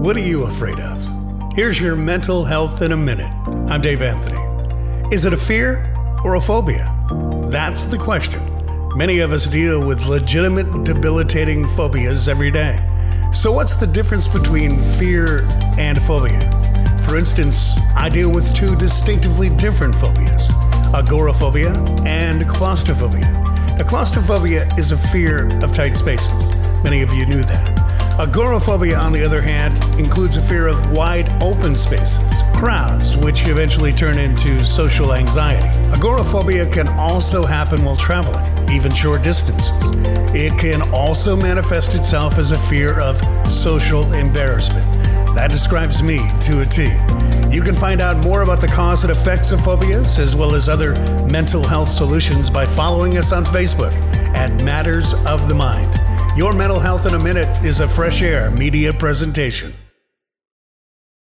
What are you afraid of? Here's your mental health in a minute. I'm Dave Anthony. Is it a fear or a phobia? That's the question. Many of us deal with legitimate debilitating phobias every day. So, what's the difference between fear and phobia? For instance, I deal with two distinctively different phobias agoraphobia and claustrophobia. Now, claustrophobia is a fear of tight spaces. Many of you knew that. Agoraphobia, on the other hand, includes a fear of wide open spaces, crowds, which eventually turn into social anxiety. Agoraphobia can also happen while traveling, even short distances. It can also manifest itself as a fear of social embarrassment. That describes me to a T. You can find out more about the cause and effects of phobias, as well as other mental health solutions, by following us on Facebook at Matters of the Mind. Your Mental Health in a Minute is a fresh air media presentation.